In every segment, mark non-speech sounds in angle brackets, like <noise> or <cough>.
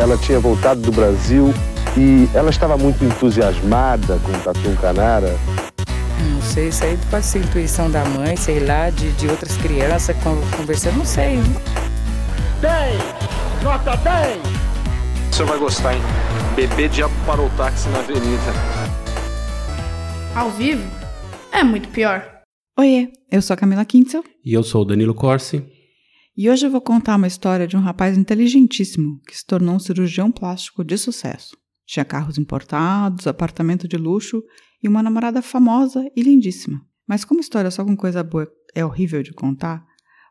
ela tinha voltado do Brasil e ela estava muito entusiasmada com o Tatu Canara. Não sei, isso aí pode ser intuição da mãe, sei lá, de, de outras crianças conversando, não sei. 10! Nota 10! O senhor vai gostar, hein? Bebê diabo parou o táxi na avenida. Ao vivo? É muito pior. Oiê, eu sou a Camila Quintzel. E eu sou o Danilo Corsi. E hoje eu vou contar uma história de um rapaz inteligentíssimo que se tornou um cirurgião plástico de sucesso. Tinha carros importados, apartamento de luxo e uma namorada famosa e lindíssima. Mas como história só com coisa boa é horrível de contar,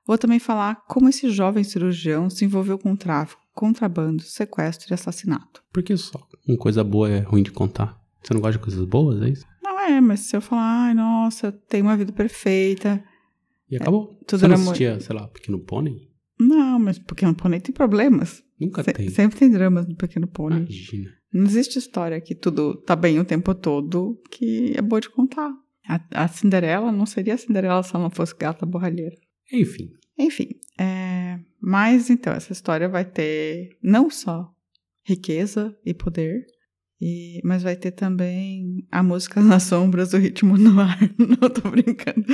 vou também falar como esse jovem cirurgião se envolveu com tráfico, contrabando, sequestro e assassinato. Por que só com coisa boa é ruim de contar? Você não gosta de coisas boas, é isso? Não é, mas se eu falar, ai, nossa, eu tenho uma vida perfeita. E acabou. É, tudo Você não assistia, sei lá, Pequeno Pônei? Não, mas Pequeno Pônei tem problemas. Nunca Se- tem. Sempre tem dramas no Pequeno Pônei. Imagina. Não existe história que tudo tá bem o tempo todo que é boa de contar. A, a Cinderela não seria a Cinderela se ela não fosse gata borralheira. Enfim. Enfim, é, mas então, essa história vai ter não só riqueza e poder, e, mas vai ter também a música <laughs> nas sombras, o ritmo no ar. <laughs> Não, tô brincando.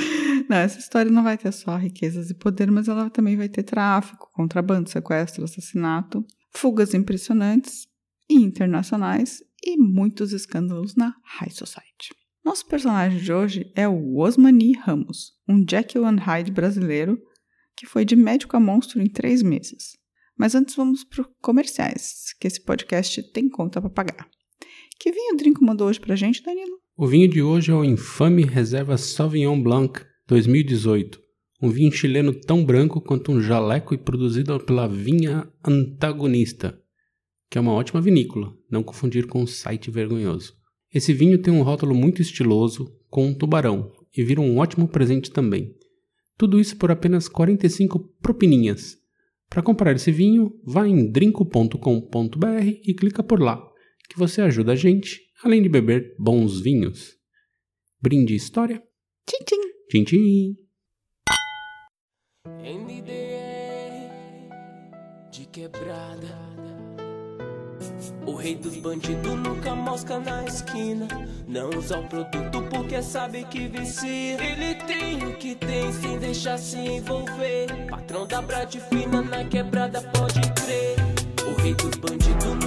Não, essa história não vai ter só riquezas e poder, mas ela também vai ter tráfico, contrabando, sequestro, assassinato, fugas impressionantes e internacionais e muitos escândalos na High Society. Nosso personagem de hoje é o Osmani Ramos, um Jekyll and Hyde brasileiro que foi de médico a monstro em três meses. Mas antes vamos para comerciais, que esse podcast tem conta para pagar. Que vinho o Drinco mandou hoje pra gente, Danilo? O vinho de hoje é o infame Reserva Sauvignon Blanc 2018. Um vinho chileno tão branco quanto um jaleco e produzido pela vinha Antagonista, que é uma ótima vinícola, não confundir com um site vergonhoso. Esse vinho tem um rótulo muito estiloso, com um tubarão, e vira um ótimo presente também. Tudo isso por apenas 45 propininhas. Para comprar esse vinho, vá em drinco.com.br e clica por lá, que você ajuda a gente, além de beber bons vinhos. Brinde história? Tchim, tchim. Tchim, tchim. NDR de quebrada. O rei dos bandidos nunca mosca na esquina. Não usa o produto porque sabe que vicia. Ele tem o que tem sem deixar se envolver. Patrão da Brade fina na quebrada, pode crer. O rei dos bandidos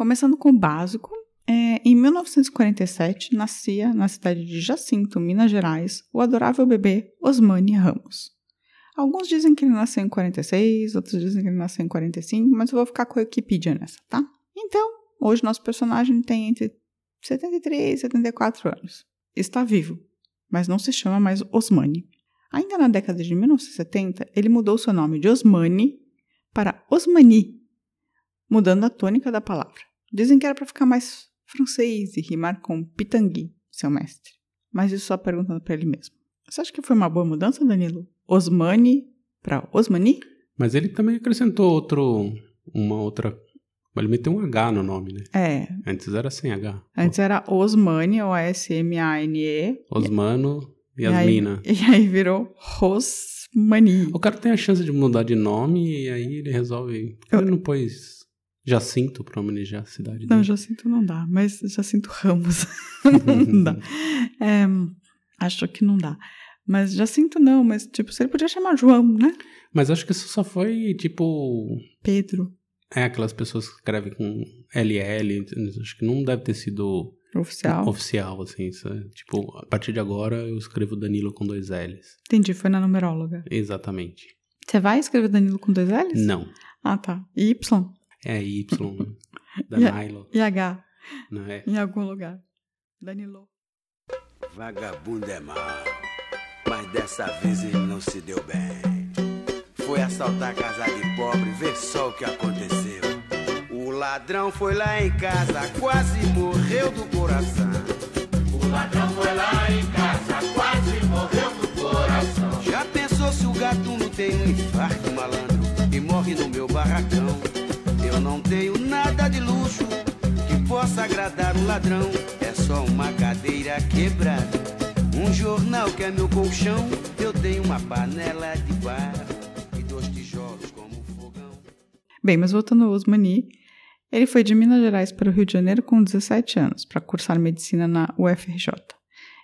Começando com o básico, é, em 1947 nascia na cidade de Jacinto, Minas Gerais, o adorável bebê Osmani Ramos. Alguns dizem que ele nasceu em 46, outros dizem que ele nasceu em 45, mas eu vou ficar com a Wikipedia nessa, tá? Então, hoje nosso personagem tem entre 73 e 74 anos. Está vivo, mas não se chama mais Osmani. Ainda na década de 1970, ele mudou seu nome de Osmani para Osmani, mudando a tônica da palavra. Dizem que era para ficar mais francês e rimar com Pitangui, seu mestre. Mas isso só perguntando para ele mesmo. Você acha que foi uma boa mudança, Danilo? Osmani para Osmani? Mas ele também acrescentou outro. Uma outra. Ele meteu um H no nome, né? É, Antes era sem H. antes era Osmani, ou S-M-A-N-E. Osmano e E as aí, mina. <laughs> e aí virou Rosmani. O cara tem a chance de mudar de nome e aí ele resolve. Ele não pôs Jacinto pra homenagear a cidade Não, dele. Jacinto não dá, mas Jacinto Ramos <laughs> <laughs> não dá. É, acho que não dá. Mas Jacinto não, mas tipo, você podia chamar João, né? Mas acho que isso só foi tipo. Pedro, É aquelas pessoas que escrevem com LL. Acho que não deve ter sido oficial. oficial, assim. é, tipo, a partir de agora eu escrevo Danilo com dois L's. Entendi, foi na numeróloga. Exatamente. Você vai escrever Danilo com dois L's? Não. Ah, tá. E Y É Y <laughs> da E e H Não é? em algum lugar. Danilo. Vagabundo é mau, mas dessa vez ele não se deu bem. Foi assaltar a casa de pobre, vê só o que aconteceu. O ladrão foi lá em casa, quase morreu do coração. O ladrão foi lá em casa, quase morreu do coração. Já pensou se o gatuno tem um infarto malandro e morre no meu barracão? Eu não tenho nada de luxo que possa agradar o ladrão. É só uma cadeira quebrada, um jornal que é meu colchão. Eu tenho uma panela de barro Bem, mas voltando ao Osmani, ele foi de Minas Gerais para o Rio de Janeiro com 17 anos, para cursar medicina na UFRJ.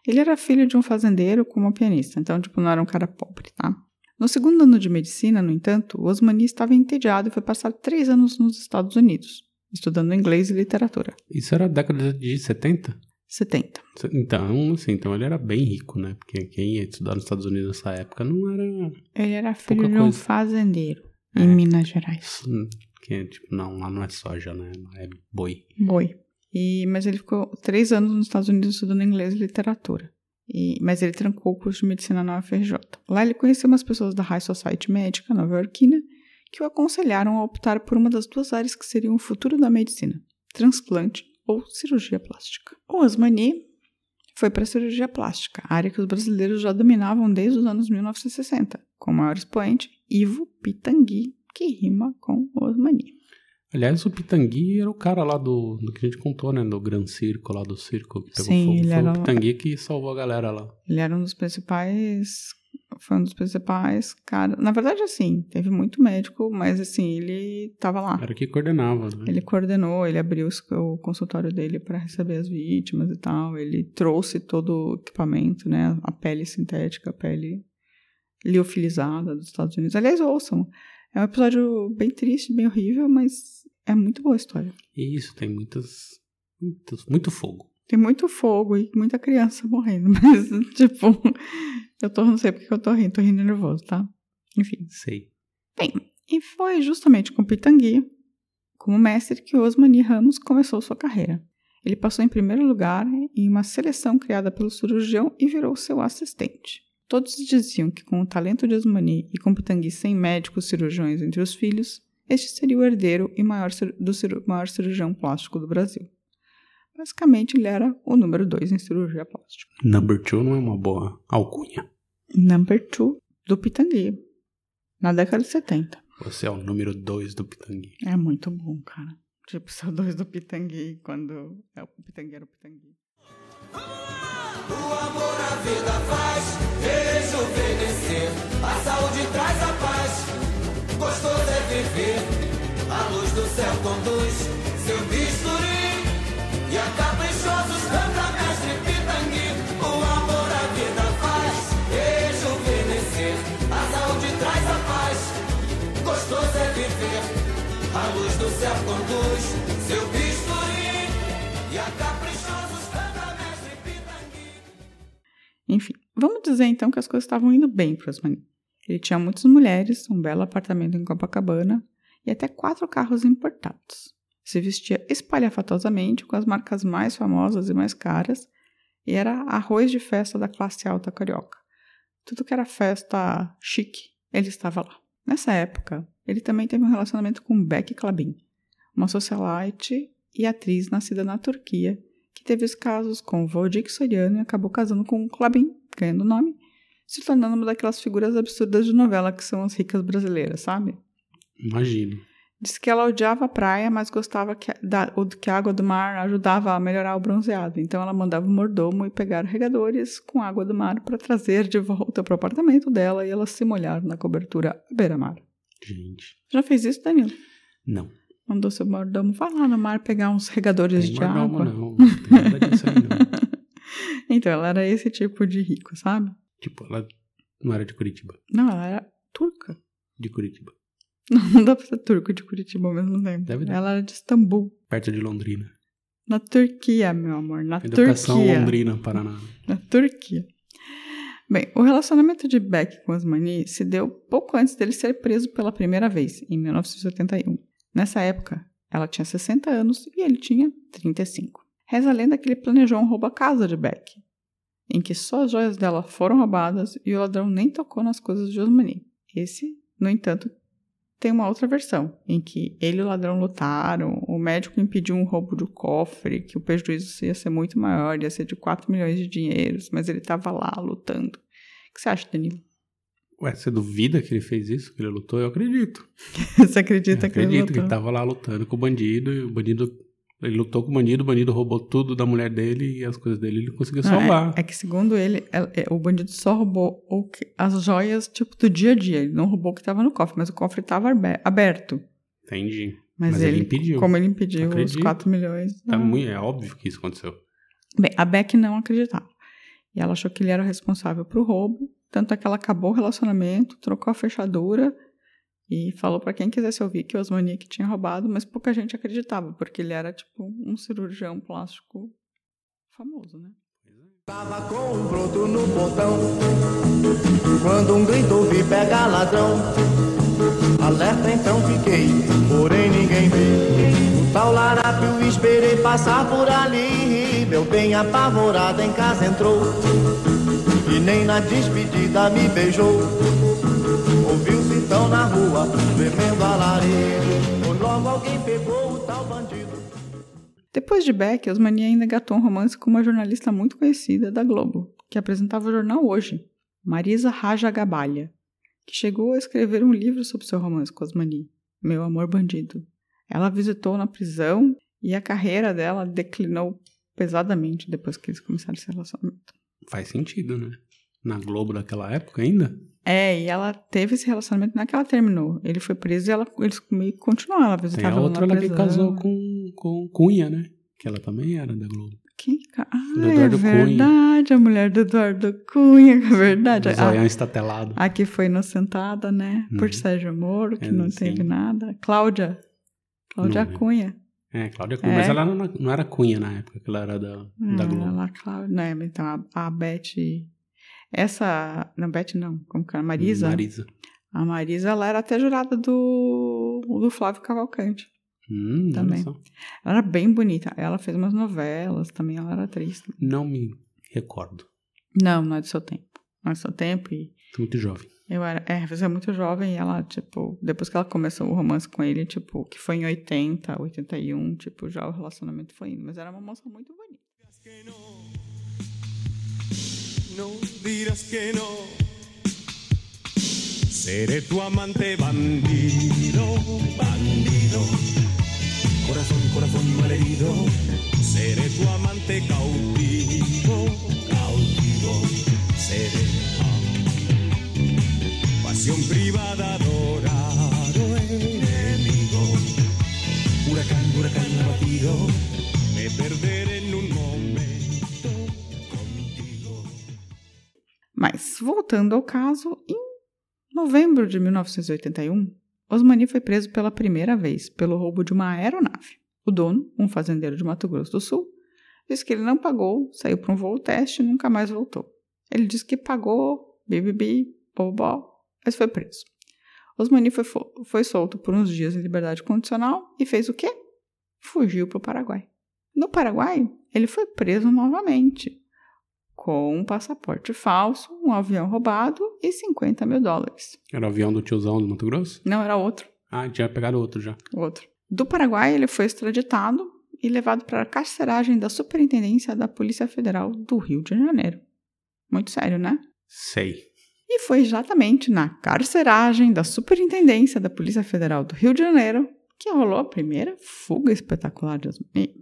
Ele era filho de um fazendeiro com uma pianista, então, tipo, não era um cara pobre, tá? No segundo ano de medicina, no entanto, Osmani estava entediado e foi passar três anos nos Estados Unidos, estudando inglês e literatura. Isso era década de 70? 70. Então, assim, então ele era bem rico, né? Porque quem ia estudar nos Estados Unidos nessa época não era. Ele era filho de um coisa. fazendeiro É. em Minas Gerais. Que, tipo, não, lá não é soja, né? É boi. Boi. E, mas ele ficou três anos nos Estados Unidos estudando inglês e literatura. E, mas ele trancou o curso de medicina na UFRJ. Lá ele conheceu umas pessoas da High Society médica nova-iorquina que o aconselharam a optar por uma das duas áreas que seriam o futuro da medicina: transplante ou cirurgia plástica. O Osmani foi para a cirurgia plástica, área que os brasileiros já dominavam desde os anos 1960, com o maior expoente Ivo Pitangui, que rima com Osmani. Aliás, o Pitangui era o cara lá do, do que a gente contou, né? Do Gran Circo, lá do circo que pegou Sim, fogo. ele Foi era- o Pitangui que salvou a galera lá. Ele era um dos principais. Foi um dos principais caras. Na verdade, assim, teve muito médico, mas assim, ele tava lá. Era que coordenava, né? Ele coordenou, ele abriu o consultório dele para receber as vítimas e tal. Ele trouxe todo o equipamento, né? A pele sintética, a pele liofilizada dos Estados Unidos. Aliás, ouçam. É um episódio bem triste, bem horrível, mas é muito boa a história. Isso, tem muitas. muitos- muito fogo. Tem muito fogo e muita criança morrendo, <laughs> mas, tipo, eu tô, não sei porque que eu tô rindo, tô rindo nervoso, tá? Enfim. Sei. Bem, e foi justamente com Pitangui, como mestre, que Osmani Ramos começou sua carreira. Ele passou em primeiro lugar em uma seleção criada pelo cirurgião e virou seu assistente. Todos diziam que com o talento de Osmani e com Pitangui sem médicos cirurgiões entre os filhos, este seria o herdeiro e maior, do maior cirurgião plástico do Brasil. Basicamente, ele era o número dois em cirurgia plástica. Number two não é uma boa alcunha. Number two do Pitangui, na década de 70. Você é o número dois do Pitangui. É muito bom, cara. Tipo, são dois do Pitangui, quando é o Pitangui era o Pitangui. O amor a vida faz rejuvenescer. A saúde traz a paz. Gostoso é viver. A luz do céu conduz Enfim, vamos dizer então que as coisas estavam indo bem para Osmani. Ele tinha muitas mulheres, um belo apartamento em Copacabana e até quatro carros importados. Se vestia espalhafatosamente com as marcas mais famosas e mais caras e era arroz de festa da classe alta carioca. Tudo que era festa chique, ele estava lá. Nessa época, ele também teve um relacionamento com Becky Klabin, uma socialite e atriz nascida na Turquia que teve os casos com o Valdir Soriano e acabou casando com o Klabin, ganhando o nome, se tornando uma daquelas figuras absurdas de novela que são as ricas brasileiras, sabe? Imagino. Diz que ela odiava a praia, mas gostava que, da, que a água do mar ajudava a melhorar o bronzeado. Então ela mandava o mordomo ir pegar regadores com água do mar para trazer de volta para o apartamento dela e ela se molhar na cobertura à beira-mar. Gente. Já fez isso, Danilo? Não. Mandou seu mordomo, lá no mar pegar uns regadores de mordomo, água. não. Não tem nada disso aí, não. <laughs> Então, ela era esse tipo de rico, sabe? Tipo, ela não era de Curitiba. Não, ela era turca. De Curitiba. <laughs> Não dá pra ser turco de Curitiba ao mesmo tempo. Deve dar. Ela era de Istambul. Perto de Londrina. Na Turquia, meu amor. Na Educação Turquia. Londrina, Paraná. Na Turquia. Bem, o relacionamento de Beck com Osmani se deu pouco antes dele ser preso pela primeira vez, em 1981. Nessa época, ela tinha 60 anos e ele tinha 35. Reza a lenda que ele planejou um roubo à casa de Beck, em que só as joias dela foram roubadas e o ladrão nem tocou nas coisas de Osmani. Esse, no entanto, tem uma outra versão, em que ele e o ladrão lutaram, o médico impediu um roubo do cofre, que o prejuízo ia ser muito maior, ia ser de 4 milhões de dinheiros, mas ele estava lá lutando. O que você acha, Danilo? Ué, você duvida que ele fez isso? Que ele lutou? Eu acredito. <laughs> Você Eu acredita que ele acredito que lutou? ele tava lá lutando com o bandido e o bandido Ele lutou com o bandido, o bandido roubou tudo da mulher dele e as coisas dele ele conseguiu Não, salvar. É, é que segundo ele, é- é- o bandido só roubou que- as joias, tipo, do dia a dia. Ele não roubou o que tava no cofre, mas o cofre tava abe- aberto. Entendi. Mas, Mas ele, ele impediu. Como ele impediu os Acredito. 4 milhões. Tá muito, é óbvio que isso aconteceu. Bem, a Beck não acreditava. E ela achou que ele era o responsável pro roubo. Tanto é que ela acabou o relacionamento, trocou a fechadura e falou pra quem quisesse ouvir que o Osmani que tinha roubado, mas pouca gente acreditava, porque ele era tipo um cirurgião plástico famoso, né? Tava com um broto no portão Quando um grito ouvi pega ladrão. Alerta então fiquei, porém ninguém viu O tal larápio esperei passar por ali Meu bem apavorado em casa entrou E nem na despedida me beijou Ouviu-se então na rua, tremendo alarido logo alguém pegou o tal bandido Depois de Beck, Osmani ainda engatou um romance com uma jornalista muito conhecida da Globo, que apresentava o jornal Hoje, Marisa Raja Gabalha, que chegou a escrever um livro sobre seu romance com Osmani, Meu Amor Bandido. Ela visitou na prisão e a carreira dela declinou pesadamente depois que eles começaram esse relacionamento. Faz sentido, né? Na Globo daquela época ainda? É, e ela teve esse relacionamento, não é que ela terminou. Ele foi preso e ela, eles meio que continuaram. Ela Tem visitava a ela outra lá que casou com, com Cunha, né? Que ela também era da Globo. Quem? ca- Ah, Do é Eduardo Cunha. verdade, a mulher do Eduardo Cunha, <laughs> é verdade. O zoião A, estatelado. a que foi inocentada, né? Por Uhum. Sérgio Moro, que É, não sim. teve nada. Cláudia. Cláudia Não. Cunha. É, Cláudia Cunha. É. Mas ela não, não era Cunha na época, que ela era da, da Ah, Globo. Ela, Cláudia. Né, então a, a Beth. Essa. Não, Beth não. Como que é? Marisa? Marisa. A Marisa, ela era até jurada do, do Flávio Cavalcante. Hum, Também. Ela era bem bonita. Ela fez umas novelas também, ela era atriz. Não me recordo. Não, não é do seu tempo. Não é do seu tempo e Tô muito jovem. Eu era, é, você é muito jovem e ela, tipo, depois que ela começou o romance com ele, tipo, que foi em 80, 81, tipo, já o relacionamento foi indo. Mas era uma moça muito bonita. No dirás que no. Seré tu amante bandido, bandido. Corazón, corazón malherido. Seré tu amante cautivo, cautivo. Seré privada, enemigo. Huracán, huracán abatido. Me perderé en un momento contigo. Mas, voltando ao caso, em novembro de 1981, Osmani foi preso pela primeira vez pelo roubo de uma aeronave. O dono, um fazendeiro de Mato Grosso do Sul, disse que ele não pagou, saiu para um voo teste e nunca mais voltou. Ele disse que pagou, bibibi, bobó, mas foi preso. Osmani foi, fo- foi solto por uns dias em liberdade condicional e fez o quê? Fugiu para o Paraguai. No Paraguai, ele foi preso novamente, com um passaporte falso, um avião roubado e 50 mil dólares. Era o avião do tiozão do Mato Grosso? Não era outro, Ah, tinha pegado outro já. outro. Do Paraguai, ele foi extraditado e levado para a carceragem da Superintendência da Polícia Federal do Rio de Janeiro. Muito sério, né? Sei. E foi exatamente na carceragem da Superintendência da Polícia Federal do Rio de Janeiro que rolou a primeira fuga espetacular de Osmani.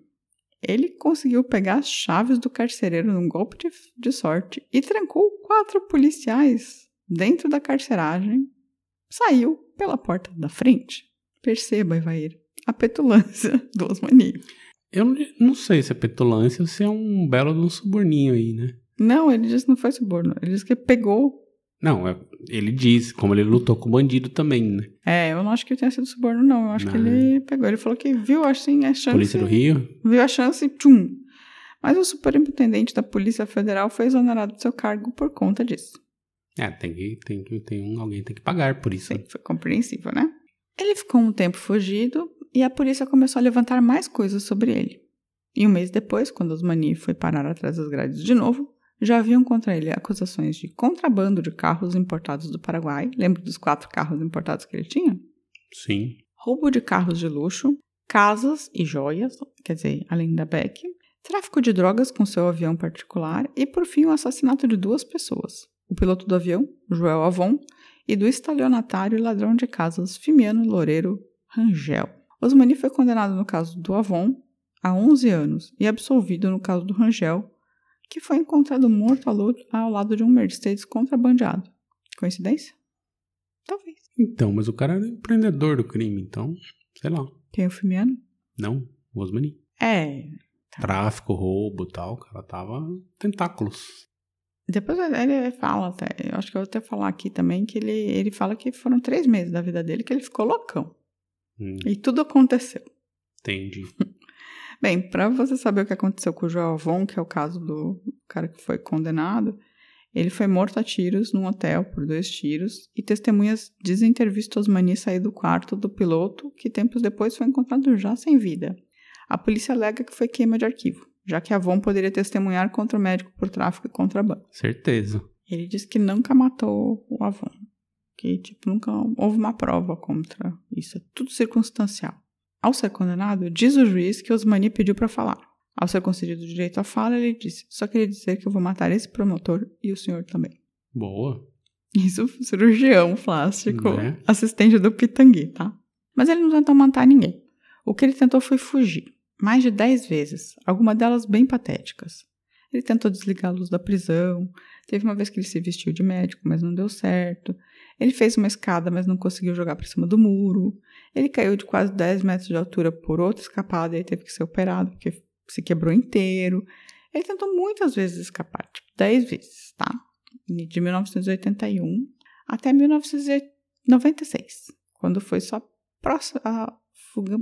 Ele conseguiu pegar as chaves do carcereiro num golpe de, de sorte e trancou quatro policiais dentro da carceragem. Saiu pela porta da frente. Perceba, Ivair, a petulância <laughs> do Osmani. Eu não- não sei se é petulância ou se é um belo de um suborninho aí, né? Não, ele disse que não foi suborno. Ele disse que pegou. Não, é- ele diz, como ele lutou com o bandido também, né? É, eu não acho que tenha sido suborno, não. Eu acho que Não. ele pegou. Ele falou que viu assim a chance. Polícia do Rio. Viu a chance e tchum. Mas o superintendente da Polícia Federal foi exonerado do seu cargo por conta disso. É, tem que, tem que, tem um, alguém tem que pagar por isso. Sim, foi compreensível, né? Ele ficou um tempo fugido e a polícia começou a levantar mais coisas sobre ele. E um mês depois, quando Osmani foi parar atrás das grades de novo, já haviam contra ele acusações de contrabando de carros importados do Paraguai. Lembra dos quatro carros importados que ele tinha? Sim. roubo de carros de luxo, casas e joias, quer dizer, além da Beck, tráfico de drogas com seu avião particular e, por fim, o assassinato de duas pessoas: o piloto do avião, Joel Avon, e do estalionatário e ladrão de casas Fimiano Loureiro Rangel. Osmani foi condenado no caso do Avon há 11 anos e absolvido no caso do Rangel, que foi encontrado morto ao lado de um Mercedes contrabandeado. Coincidência? Talvez. Então, mas o cara era empreendedor do crime, então, sei lá. Quem é o Firmiano? Não, o Osmani. É. Tráfico, roubo e tal, o cara tava tentáculos. Depois ele fala até, eu acho que eu vou até falar aqui também, que ele, ele fala que foram três meses da vida dele que ele ficou loucão. Hum, E tudo aconteceu. entendi. <laughs> Bem, para você saber o que aconteceu com o Joel Von, que é o caso do cara que foi condenado, ele foi morto a tiros num hotel por dois tiros e testemunhas dizem ter visto Osmani sair do quarto do piloto, que tempos depois foi encontrado já sem vida. A polícia alega que foi queima de arquivo, já que a Von poderia testemunhar contra o médico por tráfico e contrabando. Certeza. Ele disse que nunca matou o Avon, que tipo nunca houve uma prova contra isso, é tudo circunstancial. Ao ser condenado, diz o juiz que Osmani pediu para falar. Ao ser concedido o direito à fala, ele disse: Só queria dizer que eu vou matar esse promotor e o senhor também. Boa. Isso, cirurgião plástico, Né? assistente do Pitangui, tá? Mas ele não tentou matar ninguém. O que ele tentou foi fugir, mais de 10 vezes, algumas delas bem patéticas. Ele tentou desligar a luz da prisão, teve uma vez que ele se vestiu de médico, mas não deu certo. Ele fez uma escada, mas não conseguiu jogar para cima do muro. Ele caiu de quase 10 metros de altura por outra escapada e teve que ser operado, porque se quebrou inteiro. Ele tentou muitas vezes escapar, tipo 10 vezes, tá? De 1981 até 1996, quando foi sua próxima a fuga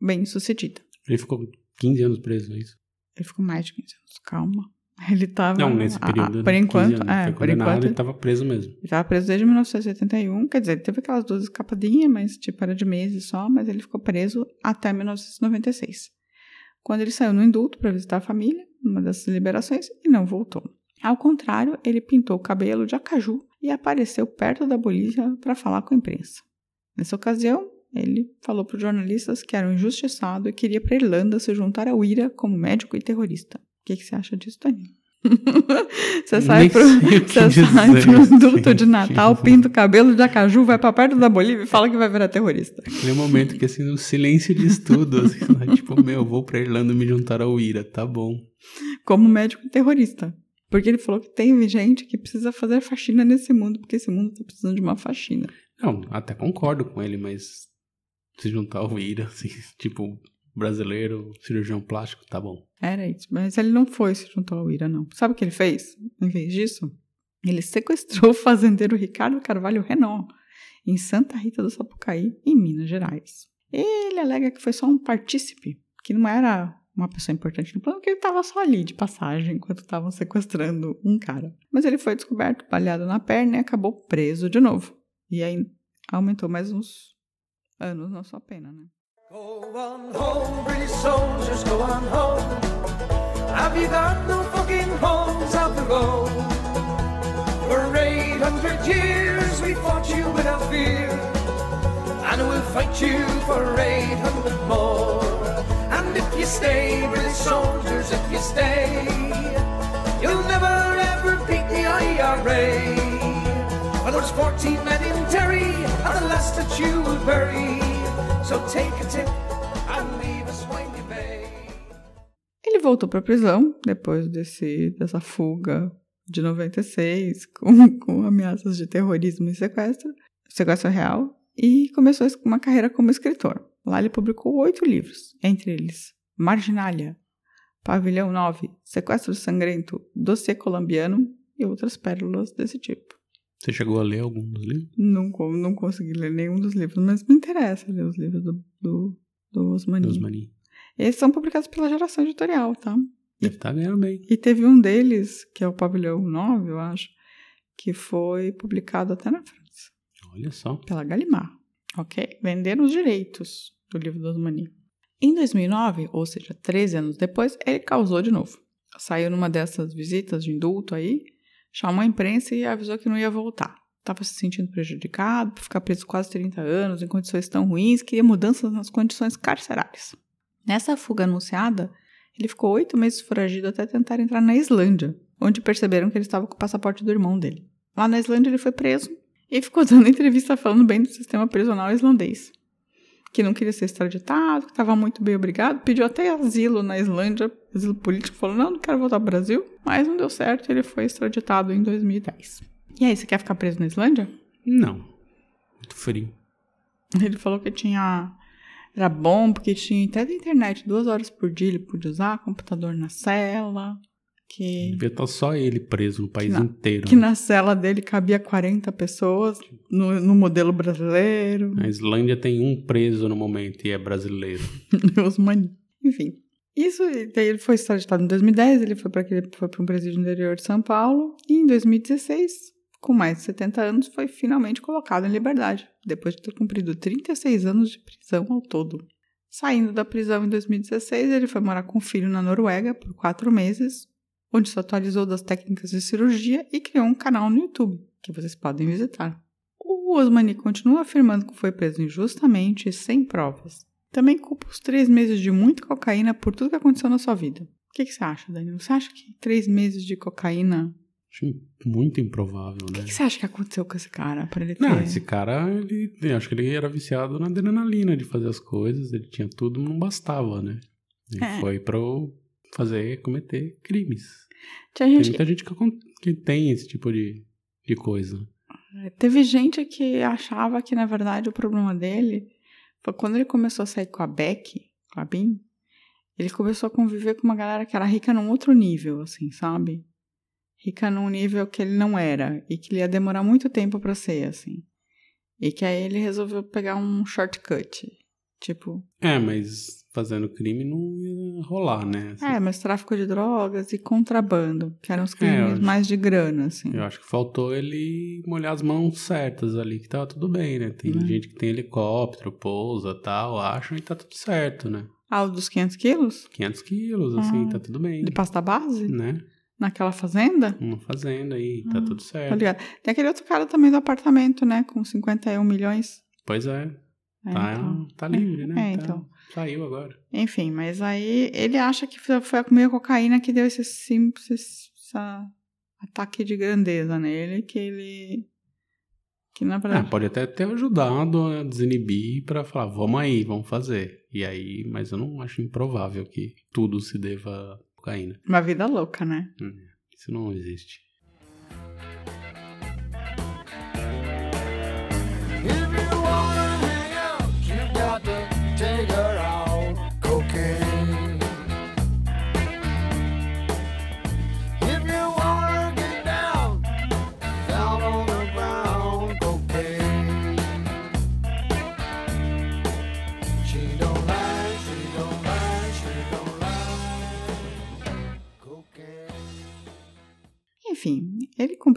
bem sucedida. Ele ficou 15 anos preso, é isso? Ele ficou mais de 15 anos, calma. <laughs> Ele tava. Não, nesse a- a- período. por de 15 enquanto, anos, é, foi por enquanto. ele tava preso mesmo. Ele estava preso desde 1981, quer dizer, ele teve aquelas duas escapadinhas, mas tipo era de meses só, mas ele ficou preso até 1996. Quando ele saiu no indulto para visitar a família, numa dessas liberações, e não voltou. Ao contrário, ele pintou o cabelo de acaju e apareceu perto da Bolívia para falar com a imprensa. Nessa ocasião, ele falou para os jornalistas que era um injustiçado e queria para a Irlanda se juntar ao IRA como médico e terrorista. O que, que você acha disso, Daniel? <laughs> <laughs> você sai pro, você sai pro assim, de <laughs> Natal, pinta o cabelo de acaju, vai para perto da Bolívia e fala que vai virar terrorista. Aquele momento que, assim, no silêncio de estudo, assim, né? tipo, meu, vou pra Irlanda me juntar ao IRA, tá bom. Como médico terrorista. Porque ele falou que tem gente que precisa fazer faxina nesse mundo, porque esse mundo tá precisando de uma faxina. Não, até concordo com ele, mas se juntar ao IRA, assim, tipo, brasileiro, cirurgião plástico, tá bom. Era isso. Mas ele não foi se juntou ao IRA, não. Sabe o que ele fez? Em vez disso, ele sequestrou o fazendeiro Ricardo Carvalho Renault, em Santa Rita do Sapucaí, em Minas Gerais. Ele alega que foi só um partícipe, que não era uma pessoa importante no plano, que ele estava só ali de passagem enquanto estavam sequestrando um cara. Mas ele foi descoberto, baleado na perna e acabou preso de novo. E aí aumentou mais uns anos na sua pena, né? Go on home, British soldiers, go on home. Have you got no fucking homes out the road? For 800 years we fought you without fear. And we'll fight you for 800 more. And if you stay, British soldiers, if you stay, you'll never ever beat the IRA. For there's 14 men in Derry, and the last that you will bury. Ele voltou para a prisão depois desse, dessa fuga de 96, <laughs> com, com ameaças de terrorismo e sequestro, sequestro real, e começou uma carreira como escritor. Lá ele publicou oito livros, entre eles Marginalia, Pavilhão 9, Sequestro Sangrento, Dossiê Colombiano e outras pérolas desse tipo. Você chegou a ler algum dos livros? Não, não consegui ler nenhum dos livros, mas me interessa ler os livros do, do, do Osmani. Dos Mani. Eles são publicados pela geração editorial, tá? Deve estar ganhando bem. E teve um deles, que é o Pavilhão 9, eu acho, que foi publicado até na França, Olha só. pela Gallimard. Ok? Venderam os direitos do livro do Osmani. Em 2009, ou seja, 13 anos depois, ele causou de novo. Saiu numa dessas visitas de indulto aí, chamou a imprensa e avisou que não ia voltar. Estava se sentindo prejudicado por ficar preso quase 30 anos, em condições tão ruins, queria mudanças nas condições carcerárias. Nessa fuga anunciada, ele ficou oito meses foragido até tentar entrar na Islândia, onde perceberam que ele estava com o passaporte do irmão dele. Lá na Islândia ele foi preso e ficou dando <laughs> entrevista falando bem do sistema prisional islandês. Que não queria ser extraditado, que estava muito bem obrigado, pediu até asilo na Islândia, asilo político, falou: não, não quero voltar ao Brasil, mas não deu certo, ele foi extraditado em 2010. E aí, você quer ficar preso na Islândia? Não. Muito frio. Ele falou que tinha. Era bom porque tinha até da internet duas horas por dia, ele podia usar computador na cela. Que, Devia estar só ele preso no país na- inteiro. que né? na cela dele cabia 40 pessoas no, no modelo brasileiro. A Islândia tem um preso no momento e é brasileiro. <laughs> Os mani. Enfim. Isso, daí ele foi extraditado em 2010, ele foi para foi para um presídio interior de São Paulo, e em 2016, com mais de 70 anos, foi finalmente colocado em liberdade, depois de ter cumprido 36 anos de prisão ao todo. Saindo da prisão em 2016, ele foi morar com o filho na Noruega por quatro meses, onde se atualizou das técnicas de cirurgia e criou um canal no YouTube, que vocês podem visitar. O Osmani continua afirmando que foi preso injustamente e sem provas. Também culpa os três meses de muita cocaína por tudo que aconteceu na sua vida. O que, que você acha, Danilo? Você acha que três meses de cocaína. Acho muito improvável, O né? que, que você acha que aconteceu com esse cara? Pra ele ter... Não, esse cara, ele, acho que ele era viciado na adrenalina de fazer as coisas, ele tinha tudo, não bastava, né? Ele É. foi pra fazer, cometer crimes. Tinha Tem gente muita gente que, que tem esse tipo de, de coisa. Teve gente que achava que, na verdade, o problema dele foi quando ele começou a sair com a Beck, com a Bin, ele começou a conviver com uma galera que era rica num outro nível, assim, sabe? Rica num nível que ele não era e que ele ia demorar muito tempo pra ser, assim. E que aí ele resolveu pegar um shortcut. Tipo, É, mas fazendo crime não ia rolar, né? Assim, é, mas tráfico de drogas e contrabando, que eram os É, crimes acho- mais de grana, assim. Eu acho que faltou ele molhar as mãos certas ali, que tava tudo bem, né? Tem Né? gente que tem helicóptero, pousa tal, acham e tá tudo certo, né? Ah, o dos 500 quilos? 500 quilos, assim, Ah, tá tudo bem. De pasta base? Né? Naquela fazenda? Uma fazenda aí, tá Ah, tudo Tá certo. ligado? Tem aquele outro cara também do apartamento, né? Com 51 milhões. Pois é, É, tá, então. tá livre, né? É, Tá- então. Saiu agora. Enfim, mas aí ele acha que foi a meio cocaína que deu esse, sim- esse, ataque de grandeza nele, que ele. Que na Ah, verdade. pode até ter ajudado a desinibir pra falar, vamos aí, vamos fazer. E aí, mas eu não acho improvável que tudo se deva à cocaína. Uma vida louca, né? Hum, Isso não existe.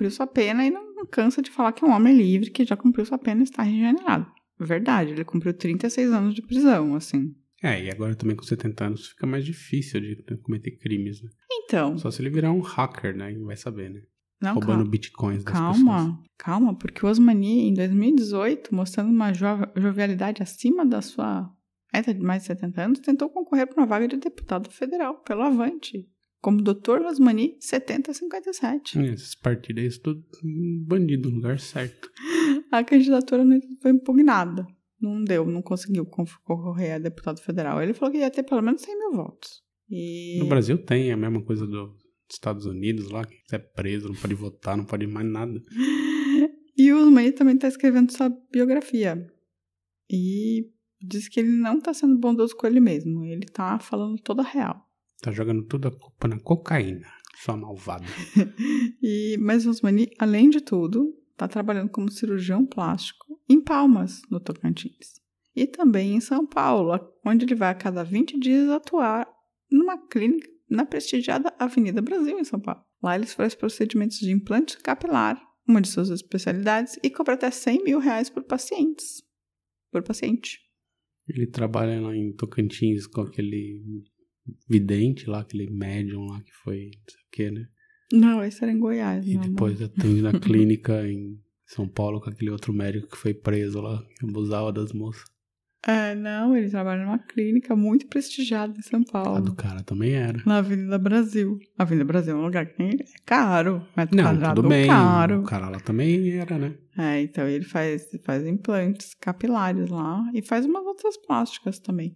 Cumpriu sua pena e não cansa de falar que é um homem livre que já cumpriu sua pena e está regenerado. Verdade, ele cumpriu 36 anos de prisão, assim. É, e agora também com 70 anos fica mais difícil de cometer crimes, né? Então, Só se ele virar um hacker, né? E vai saber, né? não, Roubando calma. bitcoins das pessoas. Calma, calma, porque o Osmani, em 2018, mostrando uma jo- jovialidade acima da sua meta de mais de 70 anos, tentou concorrer para uma vaga de deputado federal pelo Avante, como Dr. Osmani 7057. É, Esses partidos aí, tudo bandido no lugar certo. A candidatura não foi impugnada. Não deu, não conseguiu con- concorrer a deputado federal. Ele falou que ia ter pelo menos 100 mil votos. E... No Brasil tem a mesma coisa do- dos Estados Unidos lá, que é preso, não pode votar, não pode mais nada. <laughs> E o Osmani também está escrevendo sua biografia. E diz que ele não está sendo bondoso com ele mesmo. Ele está falando toda a real. Tá jogando tudo a culpa na cocaína. Sua malvada. <laughs> E, mas o Osmani, além de tudo, está trabalhando como cirurgião plástico em Palmas, no Tocantins. E também em São Paulo, onde ele vai a cada 20 dias atuar numa clínica na prestigiada Avenida Brasil, em São Paulo. Lá ele faz procedimentos de implante capilar, uma de suas especialidades, e cobra até 100 mil reais por pacientes. Por paciente. Ele trabalha lá em Tocantins com aquele vidente lá, aquele médium lá que foi, não sei o que, né? Não, esse era em Goiás. E meu amor. depois atende na <laughs> clínica em São Paulo com aquele outro médico que foi preso lá, que abusava das moças. É, não, ele trabalha numa clínica muito prestigiada em São A Paulo. do cara também era. Na Avenida Brasil. A Avenida Brasil é um lugar que é caro. Metro Não, quadrado tudo bem. caro. O cara lá também era, né? É, então ele faz, faz implantes capilares lá e faz umas outras plásticas também.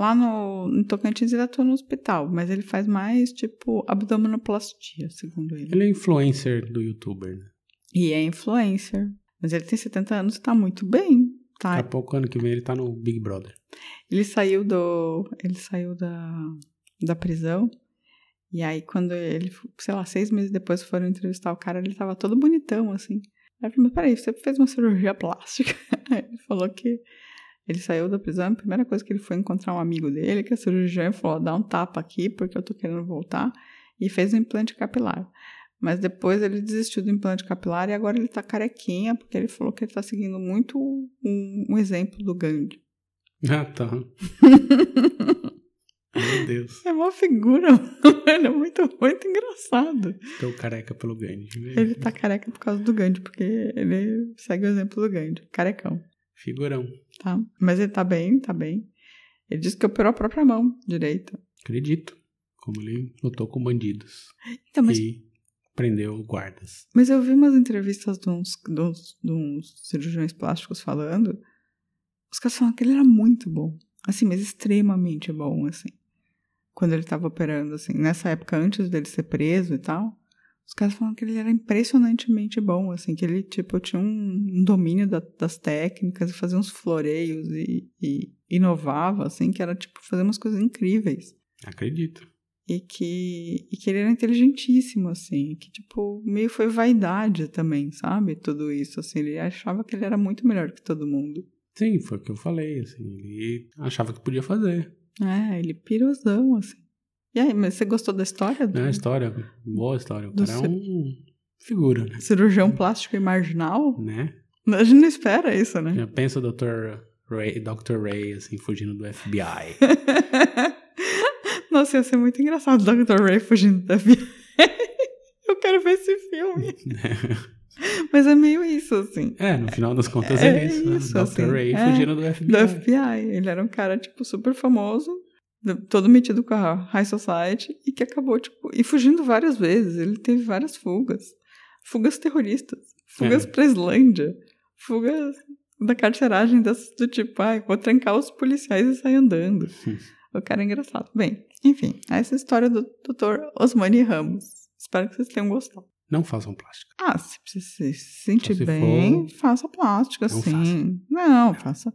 Lá no, no Tocantins ele atua no hospital, mas ele faz mais tipo abdominoplastia, segundo ele. Ele é influencer do youtuber, né? E é influencer. Mas ele tem 70 anos e tá muito bem. Tá? Daqui a pouco, ano que vem, ele tá no Big Brother. Ele saiu do. Ele saiu da, da prisão. E aí, quando ele, sei lá, seis meses depois foram entrevistar o cara, ele tava todo bonitão, assim. Aí eu falei, mas peraí, você fez uma cirurgia plástica? <laughs> Ele falou que ele saiu da prisão, a primeira coisa que ele foi encontrar um amigo dele, que é cirurgião, e falou, dá um tapa aqui, porque eu tô querendo voltar, e fez um implante capilar. Mas depois ele desistiu do implante capilar e agora ele tá carequinha, porque ele falou que ele tá seguindo muito um, um exemplo do Gandhi. <laughs> Ah, tá. Meu Deus. É uma figura, <laughs> ele é muito, muito engraçado. Tô careca pelo Gandhi. Ele tá careca por causa do Gandhi, porque ele segue o exemplo do Gandhi. Carecão, Figurão. tá? Mas ele tá bem, tá bem. Ele disse que operou a própria mão direita. Acredito. Como ele lutou com bandidos. Então, mas, E prendeu guardas. mas eu vi umas entrevistas de uns, de, uns, de uns cirurgiões plásticos falando. Os caras falaram que ele era muito bom. Assim, mas extremamente bom, assim. Quando ele tava operando, assim. Nessa época, antes dele ser preso e tal. Os caras falaram que ele era impressionantemente bom, assim. Que ele, tipo, tinha um, um domínio da- das técnicas. Fazia uns floreios e, e inovava, assim. Que era, tipo, fazer umas coisas incríveis. Acredito. E que, e que ele era inteligentíssimo, assim. Que, tipo, meio foi vaidade também, sabe? Tudo isso, assim. Ele achava que ele era muito melhor que todo mundo. Sim, foi o que eu falei, assim. Ele achava que podia fazer. É, ele pirosão, assim. E aí, mas você gostou da história? Do É história, boa história. O Do cara é um figura, né? cirurgião plástico e marginal? né? A gente não espera isso, né? Já pensa o Dr. Ray, Dr. Ray, assim, fugindo do FBI. <laughs> Nossa, ia ser muito engraçado Dr. Ray fugindo da <laughs> vida. Eu quero ver esse filme. <laughs> Mas é meio isso, assim. é, no final das contas é, É isso. né? isso, Dr. assim, Ray é, fugindo do FBI. Do FBI. Ele era um cara, tipo, super famoso, do- todo metido com a High Society, e que acabou, tipo, e fugindo várias vezes. Ele teve várias fugas. Fugas terroristas. Fugas É. pra Islândia. Fugas da carceragem das, do tipo, ai, vou trancar os policiais e sair andando. <laughs> o cara é engraçado. Bem, enfim, essa é a história do Dr. Osmani Ramos. Espero que vocês tenham gostado. Não façam plástica. Ah, se você se sentir se bem, for, faça plástica, não sim. Não, faça,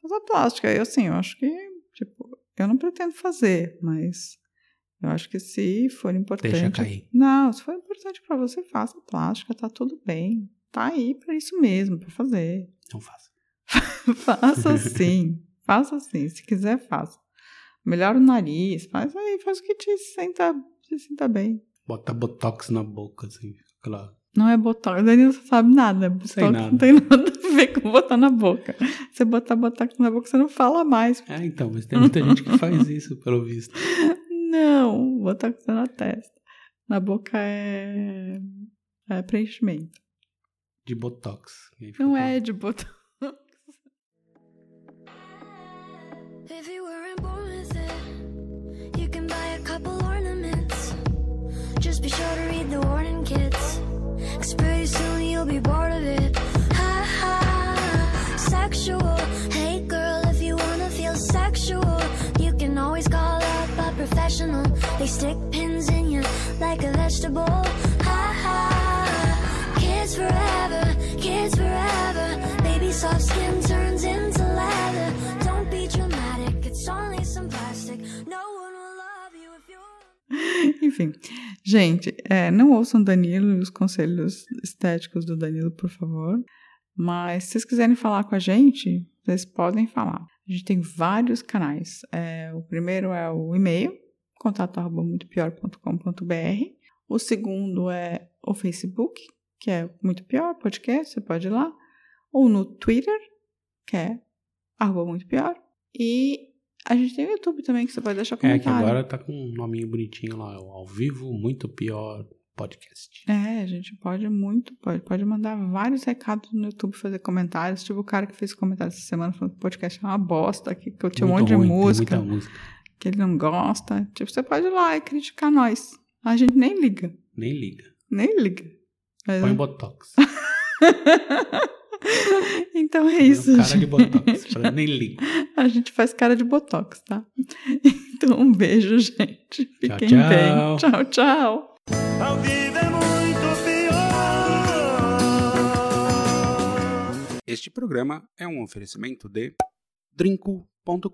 faça plástica. Eu, assim, eu acho que, tipo, eu não pretendo fazer, mas eu acho que se for importante... Deixa cair. Não, se for importante pra você, faça plástica, tá tudo bem. Tá aí pra isso mesmo, pra fazer. Não faça. <laughs> faça sim, faça sim. Se quiser, faça. Melhora o nariz, faz aí, faz o que te sinta, te sinta bem. Bota botox na boca, assim. Aquela... Não é botox. Danilo você sabe nada. Botox Sei nada. não tem nada ver com botar na boca. Você botar botox na boca, você não fala mais. É, então, mas tem muita gente que faz isso, pelo visto. <laughs> Não, botox é na testa. Na boca é, é preenchimento. De botox. Não é de botox. <laughs> If you weren't born with it, you can buy a couple ornaments. Just be sure to read the warning kits. Cause pretty soon you'll be bored of it. Sexual. Hey girl, if you wanna feel sexual, you can always call up a professional. They stick pins in you like a vegetable. Ha ha, kids forever, kids forever. Baby soft skin turns into leather. Don't be dramatic, it's only some plastic. No one will love you if you're. Enfim, gente, é, não ouçam Danilo e os conselhos estéticos do Danilo, por favor. Mas se vocês quiserem falar com a gente, vocês podem falar. A gente tem vários canais. É, o primeiro é o e-mail, contato@muitopior.com.br. O segundo é o Facebook, que é Muito Pior Podcast, você pode ir lá. Ou no Twitter, que é arroba Muito Pior. E a gente tem o YouTube também, que você pode deixar É, que comentário. agora tá com um nominho bonitinho lá, ao vivo, muito pior podcast. É, a gente pode muito, pode, pode mandar vários recados no YouTube, fazer comentários. Tipo o cara que fez comentário essa semana falando que o podcast é uma bosta, que, que eu tinha um Muito monte ruim, de música, muita música. que ele não gosta. Tipo, você pode ir lá e criticar nós. A gente nem liga, Nem liga. nem liga. Mas- Põe botox. <laughs> então é isso, um cara gente. de botox. nem liga. A gente faz cara de botox, tá? <laughs> Então um beijo, gente. Tchau, Fiquem tchau. bem. Tchau, tchau. A vida é muito pior. Este programa é um oferecimento de drinco.com.br